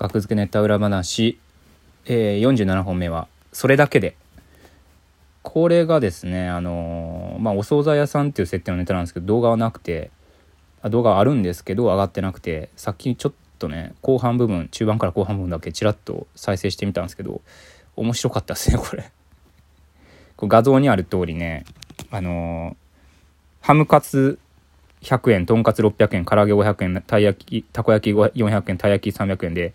学付けネタ裏話、えー、47本目は「それだけで」これがですねあのー、まあお惣菜屋さんっていう設定のネタなんですけど動画はなくてあ動画あるんですけど上がってなくてさっきちょっとね後半部分中盤から後半部分だけちらっと再生してみたんですけど面白かったですねこれ。これ画像にある通りねあのー、ハムカツ100円とんかつ600円唐揚げ500円たい焼きたこ焼き400円たい焼き300円で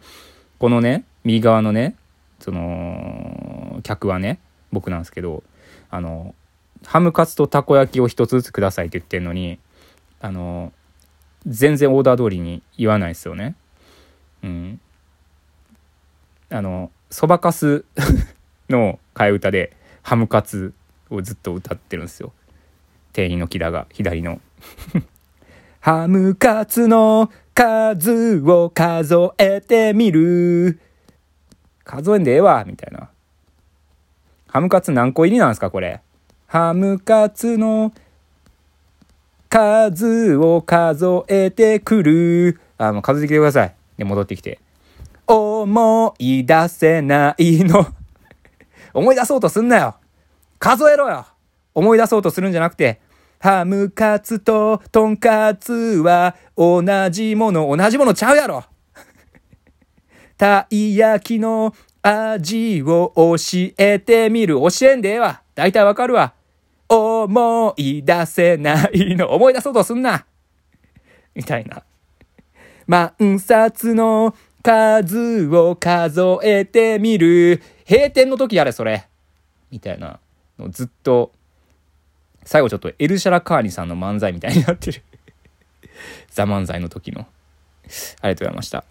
このね右側のねその客はね僕なんですけどあのハムカツとたこ焼きを1つずつくださいって言ってんのにあの全然オーダー通りに言わないですよね。うん。あのそばかす の替え歌でハムカツをずっと歌ってるんですよ。店員の木田が左のハムカツの数を数えてみる。数えんでええわ、みたいな。ハムカツ何個入りなんですか、これ。ハムカツの数を数えてくる。あ、の、数えてきてください。で、戻ってきて。思い出せないの 思い出そうとすんなよ。数えろよ。思い出そうとするんじゃなくて、ハムカツとトンカツは同じもの、同じものちゃうやろ たい焼きの味を教えてみる。教えんでええわ。だいたいわかるわ。思い出せないの。思い出そうとすんな。みたいな。万冊の数を数えてみる。閉店の時やれ、それ。みたいなのずっと最後ちょっとエルシャラカーニさんの漫才みたいになってる ザ漫才の時の。ありがとうございました。